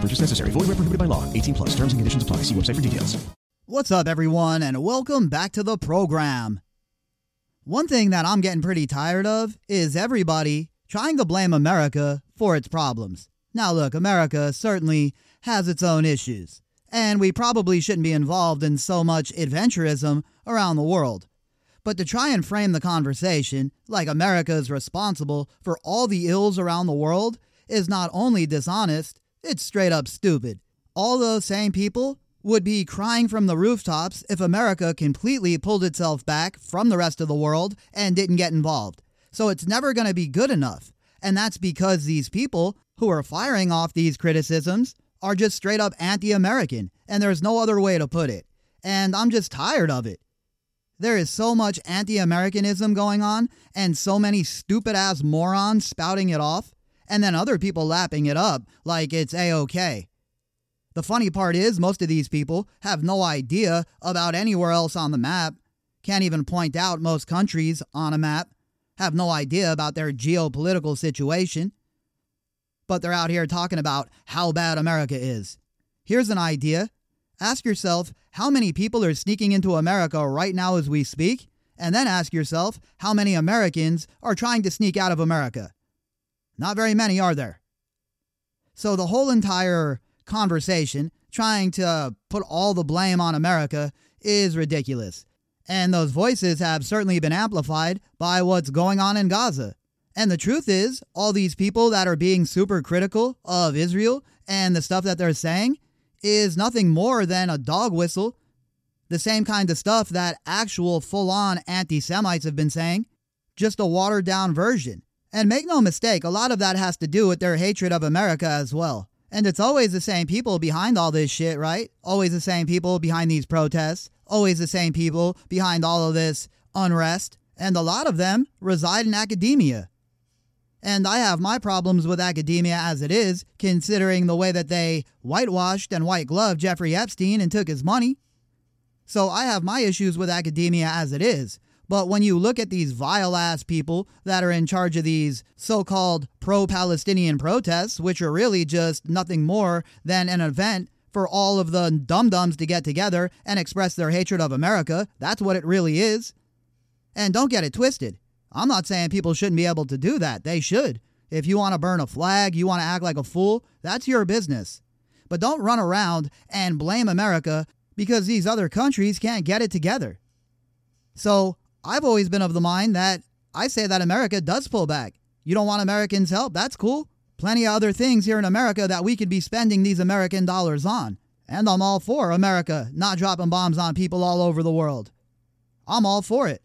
Purchase necessary. Void where prohibited by law. 18 plus. Terms and conditions apply. See website for details. What's up, everyone, and welcome back to the program. One thing that I'm getting pretty tired of is everybody trying to blame America for its problems. Now, look, America certainly has its own issues, and we probably shouldn't be involved in so much adventurism around the world. But to try and frame the conversation like America is responsible for all the ills around the world is not only dishonest, it's straight up stupid. All those same people would be crying from the rooftops if America completely pulled itself back from the rest of the world and didn't get involved. So it's never going to be good enough. And that's because these people who are firing off these criticisms are just straight up anti American, and there's no other way to put it. And I'm just tired of it. There is so much anti Americanism going on, and so many stupid ass morons spouting it off, and then other people lapping it up like it's a okay. The funny part is, most of these people have no idea about anywhere else on the map, can't even point out most countries on a map, have no idea about their geopolitical situation, but they're out here talking about how bad America is. Here's an idea ask yourself how many people are sneaking into America right now as we speak, and then ask yourself how many Americans are trying to sneak out of America. Not very many, are there? So the whole entire conversation trying to put all the blame on America is ridiculous. And those voices have certainly been amplified by what's going on in Gaza. And the truth is, all these people that are being super critical of Israel and the stuff that they're saying is nothing more than a dog whistle. The same kind of stuff that actual full on anti Semites have been saying, just a watered down version. And make no mistake, a lot of that has to do with their hatred of America as well. And it's always the same people behind all this shit, right? Always the same people behind these protests, always the same people behind all of this unrest, and a lot of them reside in academia. And I have my problems with academia as it is, considering the way that they whitewashed and white gloved Jeffrey Epstein and took his money. So I have my issues with academia as it is. But when you look at these vile ass people that are in charge of these so called pro Palestinian protests, which are really just nothing more than an event for all of the dum dums to get together and express their hatred of America, that's what it really is. And don't get it twisted. I'm not saying people shouldn't be able to do that. They should. If you want to burn a flag, you want to act like a fool, that's your business. But don't run around and blame America because these other countries can't get it together. So I've always been of the mind that I say that America does pull back. You don't want Americans' help? That's cool. Plenty of other things here in America that we could be spending these American dollars on. And I'm all for America not dropping bombs on people all over the world. I'm all for it.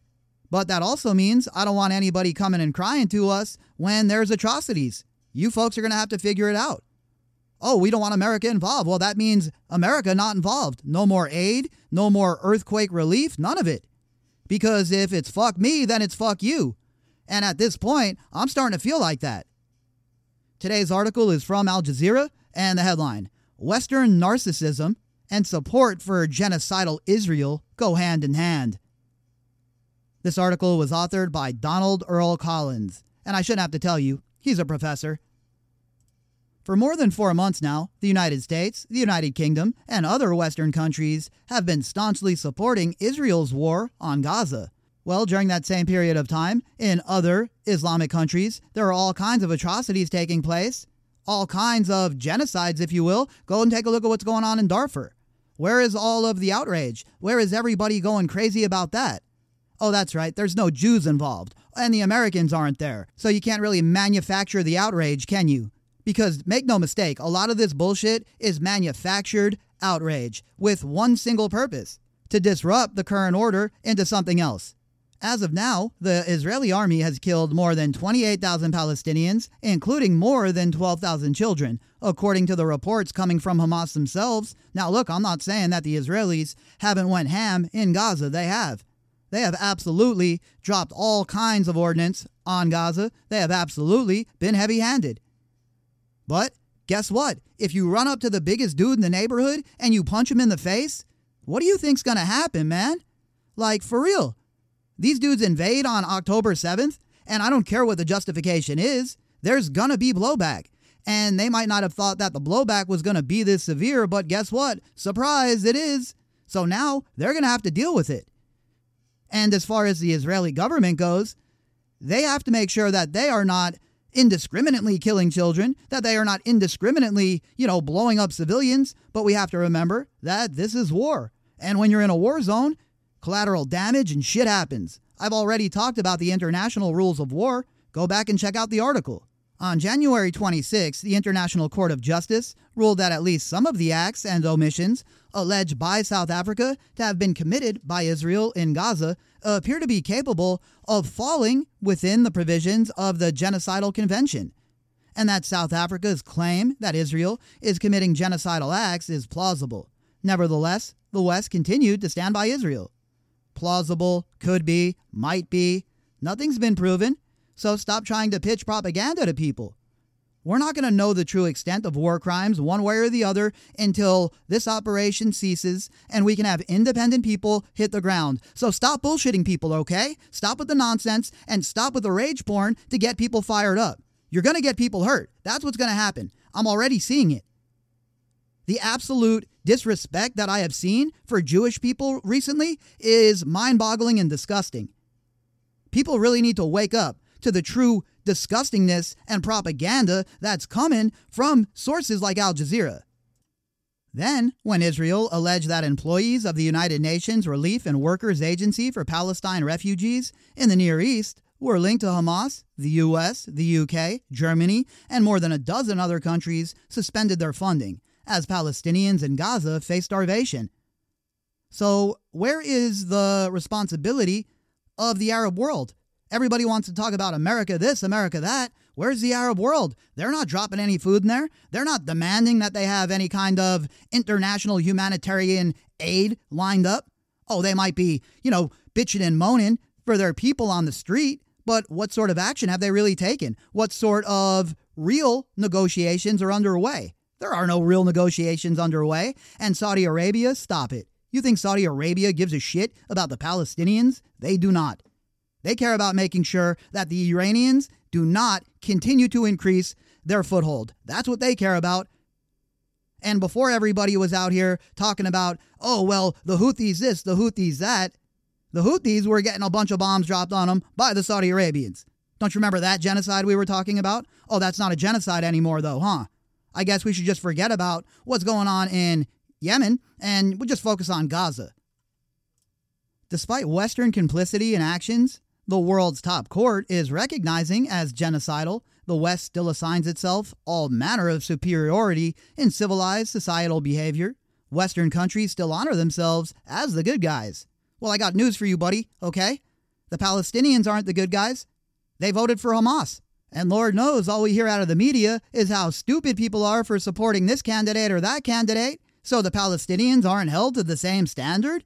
But that also means I don't want anybody coming and crying to us when there's atrocities. You folks are going to have to figure it out. Oh, we don't want America involved. Well, that means America not involved. No more aid, no more earthquake relief, none of it. Because if it's fuck me, then it's fuck you. And at this point, I'm starting to feel like that. Today's article is from Al Jazeera, and the headline Western narcissism and support for genocidal Israel go hand in hand. This article was authored by Donald Earl Collins, and I shouldn't have to tell you, he's a professor. For more than four months now, the United States, the United Kingdom, and other Western countries have been staunchly supporting Israel's war on Gaza. Well, during that same period of time, in other Islamic countries, there are all kinds of atrocities taking place, all kinds of genocides, if you will. Go and take a look at what's going on in Darfur. Where is all of the outrage? Where is everybody going crazy about that? Oh, that's right, there's no Jews involved, and the Americans aren't there, so you can't really manufacture the outrage, can you? Because make no mistake, a lot of this bullshit is manufactured outrage with one single purpose to disrupt the current order into something else. As of now, the Israeli army has killed more than 28,000 Palestinians, including more than 12,000 children, according to the reports coming from Hamas themselves. Now look, I'm not saying that the Israelis haven't went ham in Gaza. They have. They have absolutely dropped all kinds of ordnance on Gaza. They have absolutely been heavy-handed. But guess what? If you run up to the biggest dude in the neighborhood and you punch him in the face, what do you think's going to happen, man? Like for real. These dudes invade on October 7th, and I don't care what the justification is, there's gonna be blowback. And they might not have thought that the blowback was gonna be this severe, but guess what? Surprise, it is. So now they're gonna have to deal with it. And as far as the Israeli government goes, they have to make sure that they are not indiscriminately killing children, that they are not indiscriminately, you know, blowing up civilians. But we have to remember that this is war. And when you're in a war zone, collateral damage and shit happens. I've already talked about the international rules of war. Go back and check out the article. On January 26, the International Court of Justice ruled that at least some of the acts and omissions alleged by South Africa to have been committed by Israel in Gaza appear to be capable of falling within the provisions of the Genocidal Convention, and that South Africa's claim that Israel is committing genocidal acts is plausible. Nevertheless, the West continued to stand by Israel plausible, could be, might be. Nothing's been proven, so stop trying to pitch propaganda to people. We're not going to know the true extent of war crimes one way or the other until this operation ceases and we can have independent people hit the ground. So stop bullshitting people, okay? Stop with the nonsense and stop with the rage porn to get people fired up. You're going to get people hurt. That's what's going to happen. I'm already seeing it. The absolute disrespect that I have seen for Jewish people recently is mind boggling and disgusting. People really need to wake up to the true disgustingness and propaganda that's coming from sources like Al Jazeera. Then, when Israel alleged that employees of the United Nations Relief and Workers Agency for Palestine refugees in the Near East were linked to Hamas, the US, the UK, Germany, and more than a dozen other countries suspended their funding as Palestinians in Gaza face starvation. So, where is the responsibility of the Arab world? Everybody wants to talk about America this, America that. Where's the Arab world? They're not dropping any food in there. They're not demanding that they have any kind of international humanitarian aid lined up. Oh, they might be, you know, bitching and moaning for their people on the street, but what sort of action have they really taken? What sort of real negotiations are underway? There are no real negotiations underway, and Saudi Arabia, stop it. You think Saudi Arabia gives a shit about the Palestinians? They do not. They care about making sure that the Iranians do not continue to increase their foothold. That's what they care about. And before everybody was out here talking about, oh, well, the Houthis this, the Houthis that, the Houthis were getting a bunch of bombs dropped on them by the Saudi Arabians. Don't you remember that genocide we were talking about? Oh, that's not a genocide anymore, though, huh? I guess we should just forget about what's going on in Yemen and we'll just focus on Gaza. Despite Western complicity in actions the world's top court is recognizing as genocidal, the West still assigns itself all manner of superiority in civilized societal behavior. Western countries still honor themselves as the good guys. Well, I got news for you, buddy, okay? The Palestinians aren't the good guys. They voted for Hamas. And Lord knows all we hear out of the media is how stupid people are for supporting this candidate or that candidate, so the Palestinians aren't held to the same standard?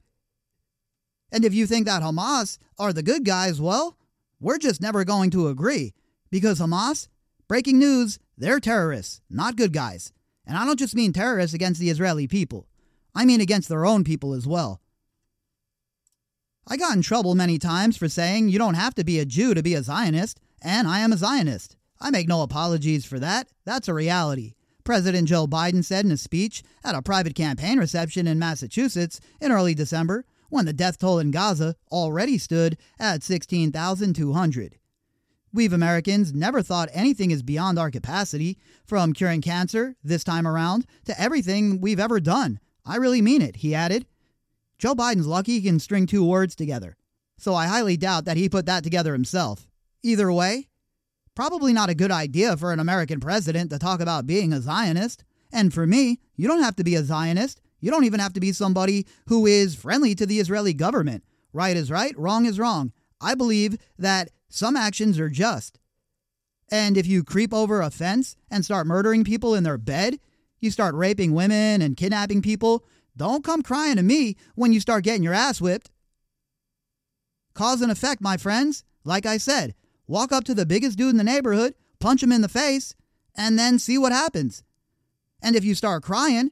And if you think that Hamas are the good guys, well, we're just never going to agree. Because Hamas, breaking news, they're terrorists, not good guys. And I don't just mean terrorists against the Israeli people, I mean against their own people as well. I got in trouble many times for saying you don't have to be a Jew to be a Zionist and I am a Zionist. I make no apologies for that. That's a reality. President Joe Biden said in a speech at a private campaign reception in Massachusetts in early December when the death toll in Gaza already stood at 16,200. We've Americans never thought anything is beyond our capacity, from curing cancer this time around to everything we've ever done. I really mean it, he added. Joe Biden's lucky he can string two words together, so I highly doubt that he put that together himself. Either way, probably not a good idea for an American president to talk about being a Zionist. And for me, you don't have to be a Zionist. You don't even have to be somebody who is friendly to the Israeli government. Right is right, wrong is wrong. I believe that some actions are just. And if you creep over a fence and start murdering people in their bed, you start raping women and kidnapping people, don't come crying to me when you start getting your ass whipped. Cause and effect, my friends. Like I said, walk up to the biggest dude in the neighborhood, punch him in the face, and then see what happens. And if you start crying,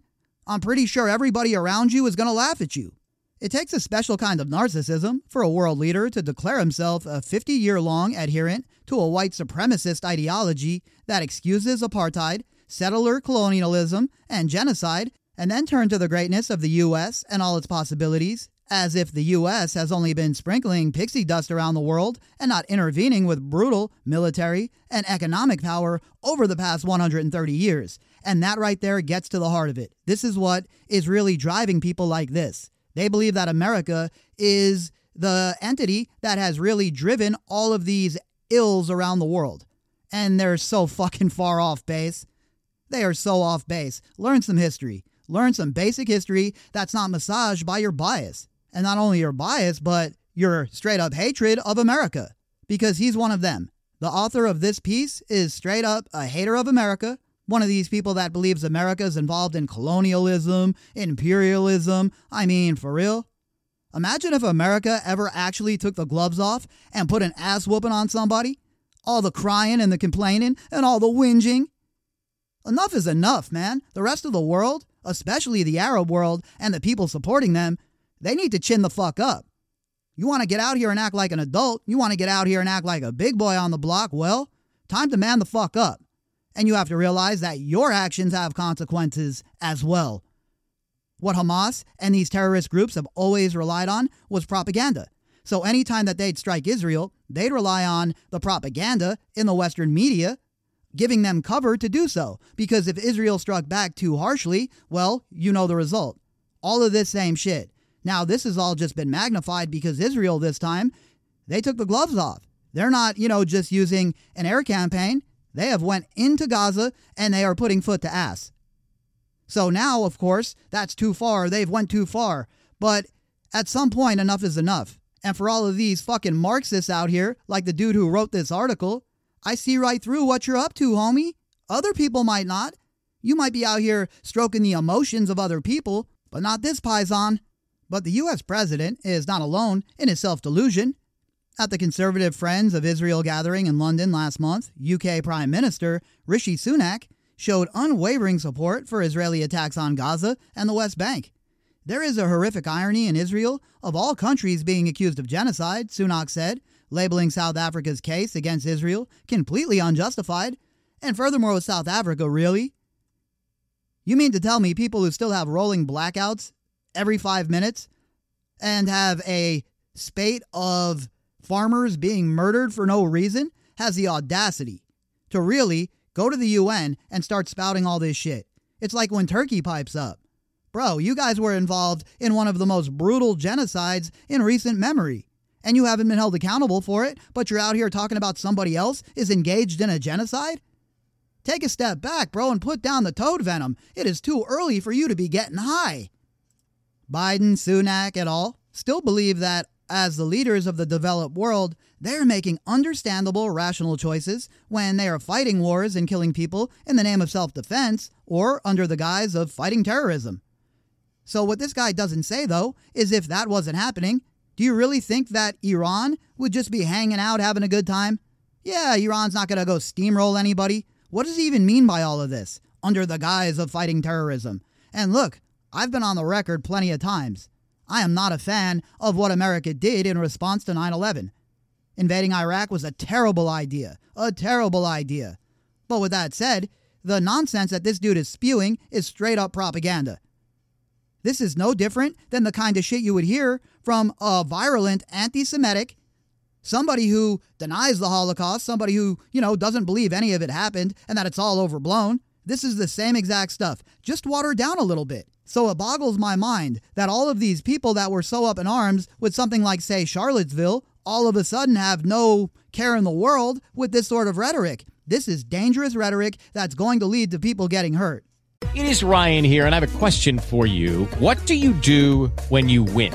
I'm pretty sure everybody around you is going to laugh at you. It takes a special kind of narcissism for a world leader to declare himself a 50 year long adherent to a white supremacist ideology that excuses apartheid, settler colonialism, and genocide, and then turn to the greatness of the U.S. and all its possibilities, as if the U.S. has only been sprinkling pixie dust around the world and not intervening with brutal military and economic power over the past 130 years. And that right there gets to the heart of it. This is what is really driving people like this. They believe that America is the entity that has really driven all of these ills around the world. And they're so fucking far off base. They are so off base. Learn some history. Learn some basic history that's not massaged by your bias. And not only your bias, but your straight up hatred of America. Because he's one of them. The author of this piece is straight up a hater of America, one of these people that believes America's involved in colonialism, imperialism. I mean, for real. Imagine if America ever actually took the gloves off and put an ass whooping on somebody. All the crying and the complaining and all the whinging. Enough is enough, man. The rest of the world, especially the Arab world and the people supporting them, they need to chin the fuck up. You want to get out here and act like an adult? You want to get out here and act like a big boy on the block? Well, time to man the fuck up. And you have to realize that your actions have consequences as well. What Hamas and these terrorist groups have always relied on was propaganda. So anytime that they'd strike Israel, they'd rely on the propaganda in the Western media, giving them cover to do so. Because if Israel struck back too harshly, well, you know the result. All of this same shit. Now, this has all just been magnified because Israel this time, they took the gloves off. They're not, you know, just using an air campaign. They have went into Gaza and they are putting foot to ass. So now, of course, that's too far. They've went too far. But at some point, enough is enough. And for all of these fucking Marxists out here, like the dude who wrote this article, I see right through what you're up to, homie. Other people might not. You might be out here stroking the emotions of other people, but not this paisan. But the US president is not alone in his self delusion. At the Conservative Friends of Israel gathering in London last month, UK Prime Minister Rishi Sunak showed unwavering support for Israeli attacks on Gaza and the West Bank. There is a horrific irony in Israel of all countries being accused of genocide, Sunak said, labeling South Africa's case against Israel completely unjustified. And furthermore, with South Africa, really? You mean to tell me people who still have rolling blackouts every five minutes and have a spate of farmers being murdered for no reason has the audacity to really go to the UN and start spouting all this shit. It's like when Turkey pipes up. Bro, you guys were involved in one of the most brutal genocides in recent memory. And you haven't been held accountable for it, but you're out here talking about somebody else is engaged in a genocide? Take a step back, bro, and put down the toad venom. It is too early for you to be getting high. Biden, Sunak, et al. still believe that as the leaders of the developed world, they're making understandable, rational choices when they are fighting wars and killing people in the name of self defense or under the guise of fighting terrorism. So, what this guy doesn't say, though, is if that wasn't happening, do you really think that Iran would just be hanging out having a good time? Yeah, Iran's not going to go steamroll anybody. What does he even mean by all of this? Under the guise of fighting terrorism. And look, I've been on the record plenty of times. I am not a fan of what America did in response to 9 11. Invading Iraq was a terrible idea. A terrible idea. But with that said, the nonsense that this dude is spewing is straight up propaganda. This is no different than the kind of shit you would hear from a virulent anti Semitic, somebody who denies the Holocaust, somebody who, you know, doesn't believe any of it happened and that it's all overblown. This is the same exact stuff, just watered down a little bit. So it boggles my mind that all of these people that were so up in arms with something like, say, Charlottesville, all of a sudden have no care in the world with this sort of rhetoric. This is dangerous rhetoric that's going to lead to people getting hurt. It is Ryan here, and I have a question for you. What do you do when you win?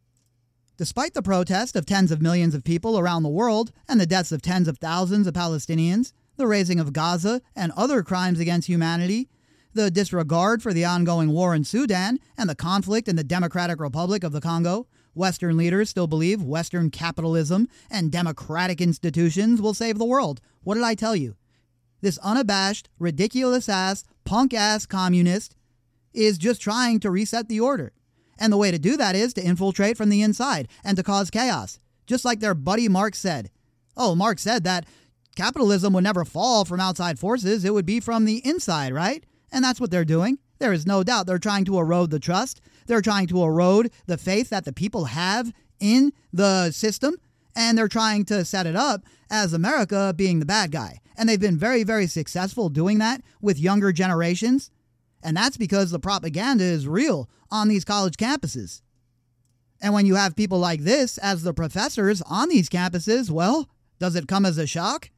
Despite the protest of tens of millions of people around the world and the deaths of tens of thousands of Palestinians, the razing of Gaza and other crimes against humanity, the disregard for the ongoing war in Sudan and the conflict in the Democratic Republic of the Congo, Western leaders still believe Western capitalism and democratic institutions will save the world. What did I tell you? This unabashed, ridiculous ass, punk ass communist is just trying to reset the order. And the way to do that is to infiltrate from the inside and to cause chaos, just like their buddy Marx said. Oh, Marx said that capitalism would never fall from outside forces, it would be from the inside, right? And that's what they're doing. There is no doubt they're trying to erode the trust. They're trying to erode the faith that the people have in the system. And they're trying to set it up as America being the bad guy. And they've been very, very successful doing that with younger generations. And that's because the propaganda is real on these college campuses. And when you have people like this as the professors on these campuses, well, does it come as a shock?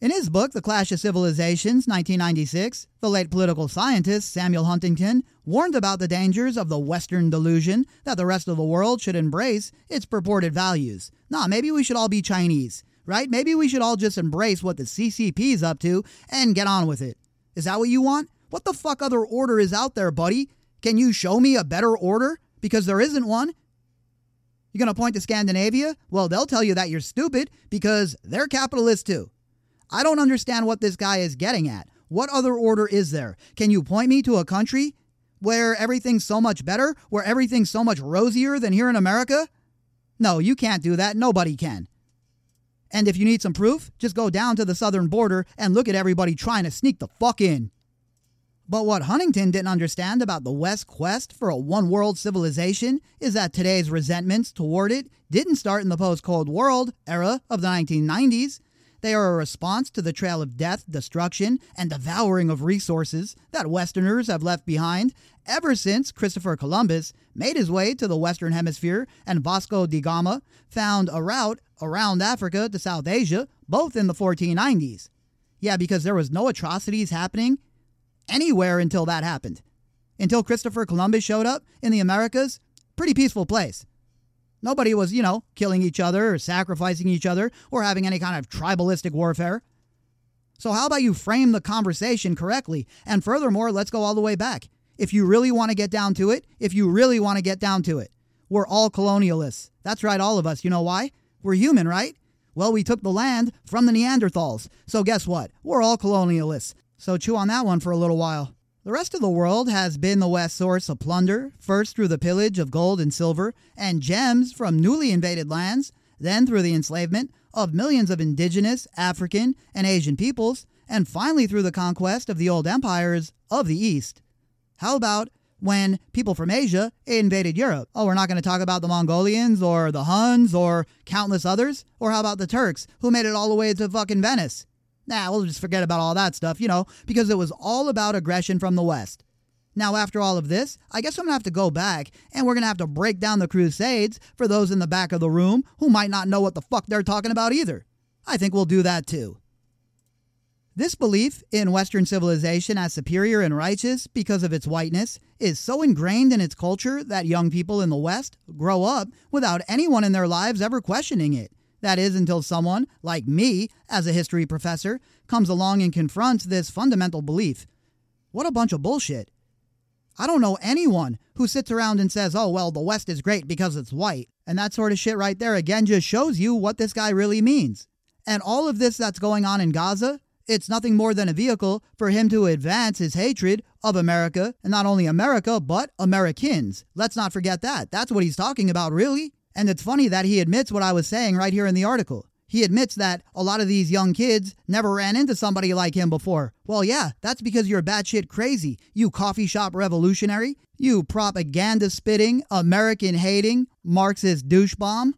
In his book, The Clash of Civilizations, 1996, the late political scientist Samuel Huntington warned about the dangers of the Western delusion that the rest of the world should embrace its purported values. Nah, maybe we should all be Chinese, right? Maybe we should all just embrace what the CCP is up to and get on with it. Is that what you want? What the fuck other order is out there, buddy? Can you show me a better order? Because there isn't one. You're going to point to Scandinavia? Well, they'll tell you that you're stupid because they're capitalists too. I don't understand what this guy is getting at. What other order is there? Can you point me to a country where everything's so much better, where everything's so much rosier than here in America? No, you can't do that. Nobody can. And if you need some proof, just go down to the southern border and look at everybody trying to sneak the fuck in. But what Huntington didn't understand about the West's quest for a one world civilization is that today's resentments toward it didn't start in the post Cold War era of the 1990s. They are a response to the trail of death, destruction, and devouring of resources that Westerners have left behind ever since Christopher Columbus made his way to the Western Hemisphere and Vasco da Gama found a route around Africa to South Asia, both in the 1490s. Yeah, because there was no atrocities happening anywhere until that happened. Until Christopher Columbus showed up in the Americas, pretty peaceful place. Nobody was, you know, killing each other or sacrificing each other or having any kind of tribalistic warfare. So, how about you frame the conversation correctly? And furthermore, let's go all the way back. If you really want to get down to it, if you really want to get down to it, we're all colonialists. That's right, all of us. You know why? We're human, right? Well, we took the land from the Neanderthals. So, guess what? We're all colonialists. So, chew on that one for a little while. The rest of the world has been the West's source of plunder, first through the pillage of gold and silver and gems from newly invaded lands, then through the enslavement of millions of indigenous, African, and Asian peoples, and finally through the conquest of the old empires of the East. How about when people from Asia invaded Europe? Oh, we're not going to talk about the Mongolians or the Huns or countless others? Or how about the Turks who made it all the way to fucking Venice? Nah, we'll just forget about all that stuff, you know, because it was all about aggression from the West. Now, after all of this, I guess I'm to have to go back and we're to have to break down the Crusades for those in the back of the room who might not know what the fuck they're talking about either. I think we'll do that too. This belief in Western civilization as superior and righteous because of its whiteness is so ingrained in its culture that young people in the West grow up without anyone in their lives ever questioning it. That is, until someone, like me, as a history professor, comes along and confronts this fundamental belief. What a bunch of bullshit. I don't know anyone who sits around and says, oh, well, the West is great because it's white. And that sort of shit right there, again, just shows you what this guy really means. And all of this that's going on in Gaza, it's nothing more than a vehicle for him to advance his hatred of America, and not only America, but Americans. Let's not forget that. That's what he's talking about, really. And it's funny that he admits what I was saying right here in the article. He admits that a lot of these young kids never ran into somebody like him before. Well, yeah, that's because you're batshit crazy. You coffee shop revolutionary. You propaganda spitting, American hating, Marxist douche bomb.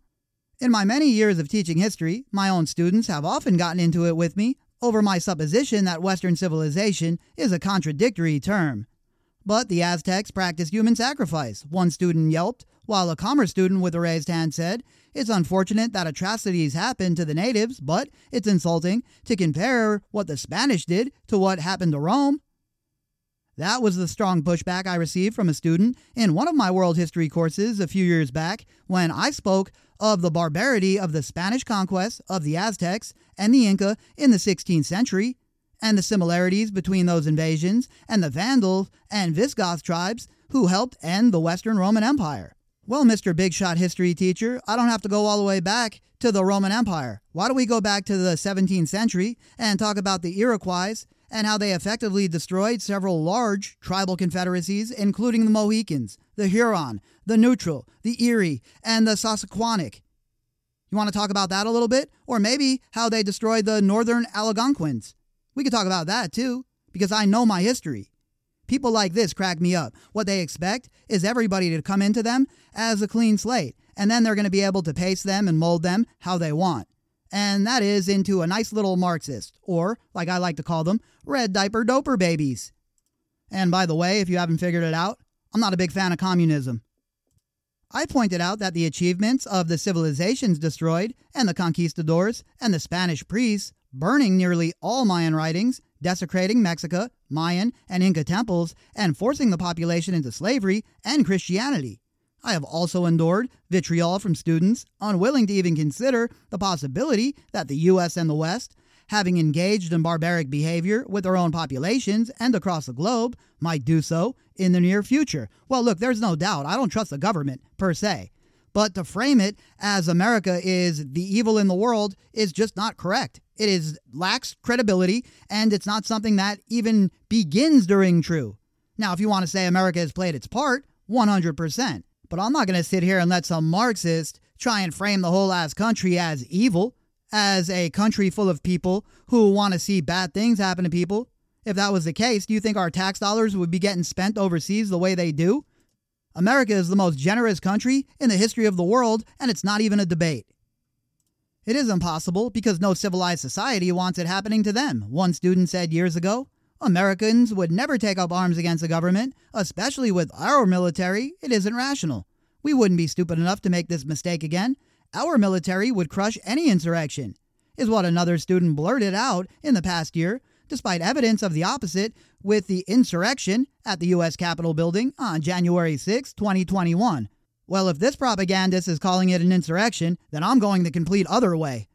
In my many years of teaching history, my own students have often gotten into it with me over my supposition that Western civilization is a contradictory term. But the Aztecs practiced human sacrifice, one student yelped, while a commerce student with a raised hand said, It's unfortunate that atrocities happened to the natives, but it's insulting to compare what the Spanish did to what happened to Rome. That was the strong pushback I received from a student in one of my world history courses a few years back when I spoke of the barbarity of the Spanish conquest of the Aztecs and the Inca in the 16th century, and the similarities between those invasions and the Vandal and Visigoth tribes who helped end the Western Roman Empire. Well, Mr. Big Shot history teacher, I don't have to go all the way back to the Roman Empire. Why don't we go back to the 17th century and talk about the Iroquois and how they effectively destroyed several large tribal confederacies, including the Mohicans, the Huron, the Neutral, the Erie, and the Sasquatch? You want to talk about that a little bit? Or maybe how they destroyed the Northern Algonquins? We could talk about that too, because I know my history. People like this crack me up. What they expect is everybody to come into them as a clean slate, and then they're going to be able to paste them and mold them how they want. And that is into a nice little Marxist, or, like I like to call them, red diaper doper babies. And by the way, if you haven't figured it out, I'm not a big fan of communism. I pointed out that the achievements of the civilizations destroyed, and the conquistadors, and the Spanish priests, burning nearly all Mayan writings, desecrating Mexico, Mayan, and Inca temples, and forcing the population into slavery and Christianity. I have also endured vitriol from students unwilling to even consider the possibility that the U.S. and the West, having engaged in barbaric behavior with their own populations and across the globe, might do so in the near future. Well, look, there's no doubt. I don't trust the government, per se. But to frame it as America is the evil in the world is just not correct. It is lacks credibility and it's not something that even begins during true. Now, if you want to say America has played its part, 100%. But I'm not going to sit here and let some Marxist try and frame the whole ass country as evil, as a country full of people who want to see bad things happen to people. If that was the case, do you think our tax dollars would be getting spent overseas the way they do? America is the most generous country in the history of the world, and it's not even a debate. It is impossible because no civilized society wants it happening to them, one student said years ago. Americans would never take up arms against the government, especially with our military. It isn't rational. We wouldn't be stupid enough to make this mistake again. Our military would crush any insurrection, is what another student blurted out in the past year, despite evidence of the opposite with the insurrection at the U.S. Capitol building on January 6, 2021. Well, if this propagandist is calling it an insurrection, then I'm going the complete other way.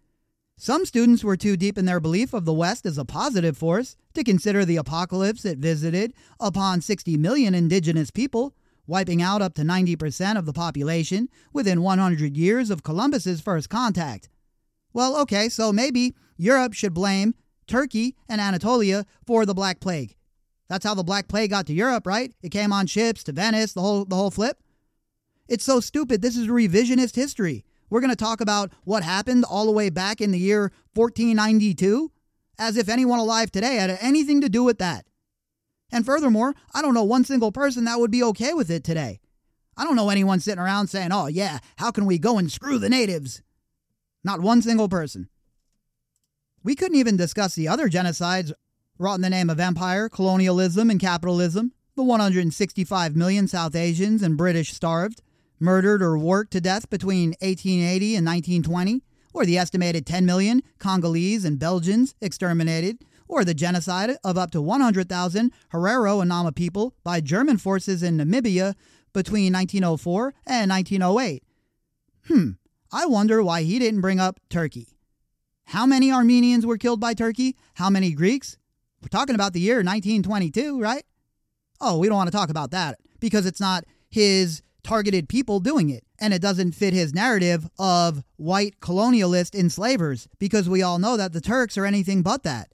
Some students were too deep in their belief of the West as a positive force to consider the apocalypse it visited upon 60 million indigenous people, wiping out up to 90% of the population within 100 years of Columbus's first contact. Well, okay, so maybe Europe should blame Turkey and Anatolia for the Black Plague. That's how the Black Plague got to Europe, right? It came on ships to Venice, the whole the whole flip. It's so stupid. This is revisionist history. We're going to talk about what happened all the way back in the year 1492 as if anyone alive today had anything to do with that. And furthermore, I don't know one single person that would be okay with it today. I don't know anyone sitting around saying, oh, yeah, how can we go and screw the natives? Not one single person. We couldn't even discuss the other genocides wrought in the name of empire, colonialism, and capitalism, the 165 million South Asians and British starved, murdered or worked to death between 1880 and 1920, or the estimated 10 million Congolese and Belgians exterminated, or the genocide of up to 100,000 Herero and Nama people by German forces in Namibia between 1904 and 1908. Hmm, I wonder why he didn't bring up Turkey. How many Armenians were killed by Turkey? How many Greeks? We're talking about the year 1922, right? Oh, we don't want to talk about that because it's not his targeted people doing it. And it doesn't fit his narrative of white colonialist enslavers because we all know that the Turks are anything but that.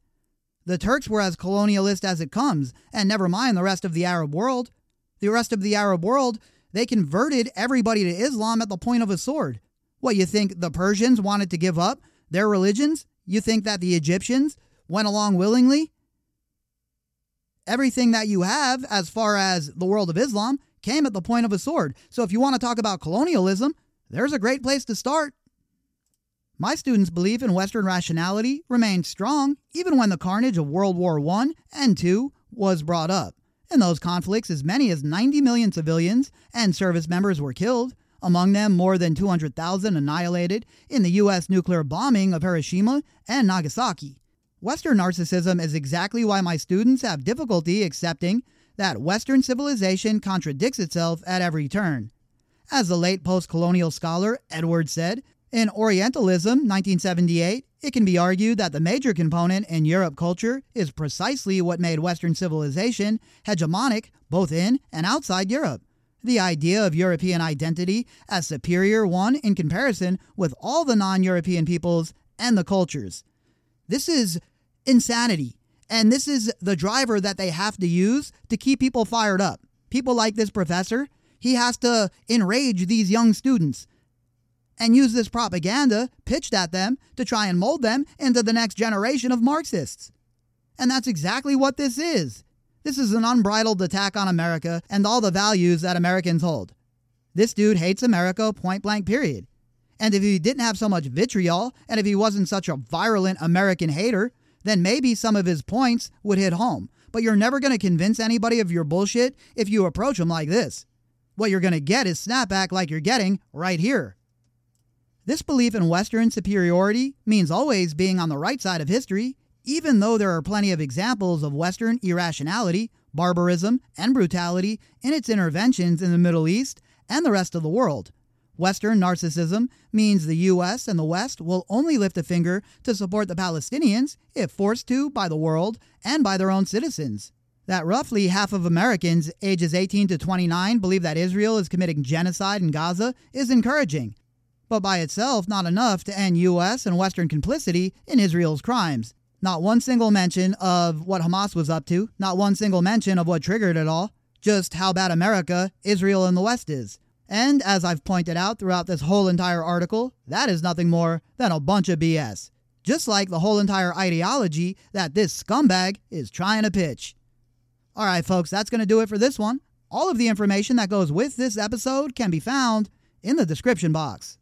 The Turks were as colonialist as it comes, and never mind the rest of the Arab world. The rest of the Arab world, They converted everybody to Islam at the point of a sword. What, you think the Persians wanted to give up their religions? You think that the Egyptians went along willingly? Everything that you have as far as the world of Islam came at the point of a sword. So if you want to talk about colonialism, there's a great place to start. My students' belief in Western rationality remained strong even when the carnage of World War I and II was brought up. In those conflicts, as many as 90 million civilians and service members were killed, among them more than 200,000 annihilated in the U.S. nuclear bombing of Hiroshima and Nagasaki. Western narcissism is exactly why my students have difficulty accepting that Western civilization contradicts itself at every turn. As the late post colonial scholar Edward Said, in Orientalism, 1978, it can be argued that the major component in Europe culture is precisely what made Western civilization hegemonic both in and outside Europe. The idea of European identity as superior one in comparison with all the non European peoples and the cultures. This is insanity. And this is the driver that they have to use to keep people fired up. People like this professor, he has to enrage these young students and use this propaganda pitched at them to try and mold them into the next generation of Marxists. And that's exactly what this is. This is an unbridled attack on America and all the values that Americans hold. This dude hates America, point blank, period. And if he didn't have so much vitriol, and if he wasn't such a virulent American hater, then maybe some of his points would hit home. But you're never going to convince anybody of your bullshit if you approach them like this. What you're going to get is snapback like you're getting right here. This belief in Western superiority means always being on the right side of history, even though there are plenty of examples of Western irrationality, barbarism, and brutality in its interventions in the Middle East and the rest of the world. Western narcissism means the U.S. and the West will only lift a finger to support the Palestinians if forced to by the world and by their own citizens. That roughly half of Americans ages 18 to 29 believe that Israel is committing genocide in Gaza is encouraging, but by itself not enough to end U.S. and Western complicity in Israel's crimes. Not one single mention of what Hamas was up to, not one single mention of what triggered it all, just how bad America, Israel, and the West is. And as I've pointed out throughout this whole entire article, that is nothing more than a bunch of BS. Just like the whole entire ideology that this scumbag is trying to pitch. All right, folks, that's going to do it for this one. All of the information that goes with this episode can be found in the description box.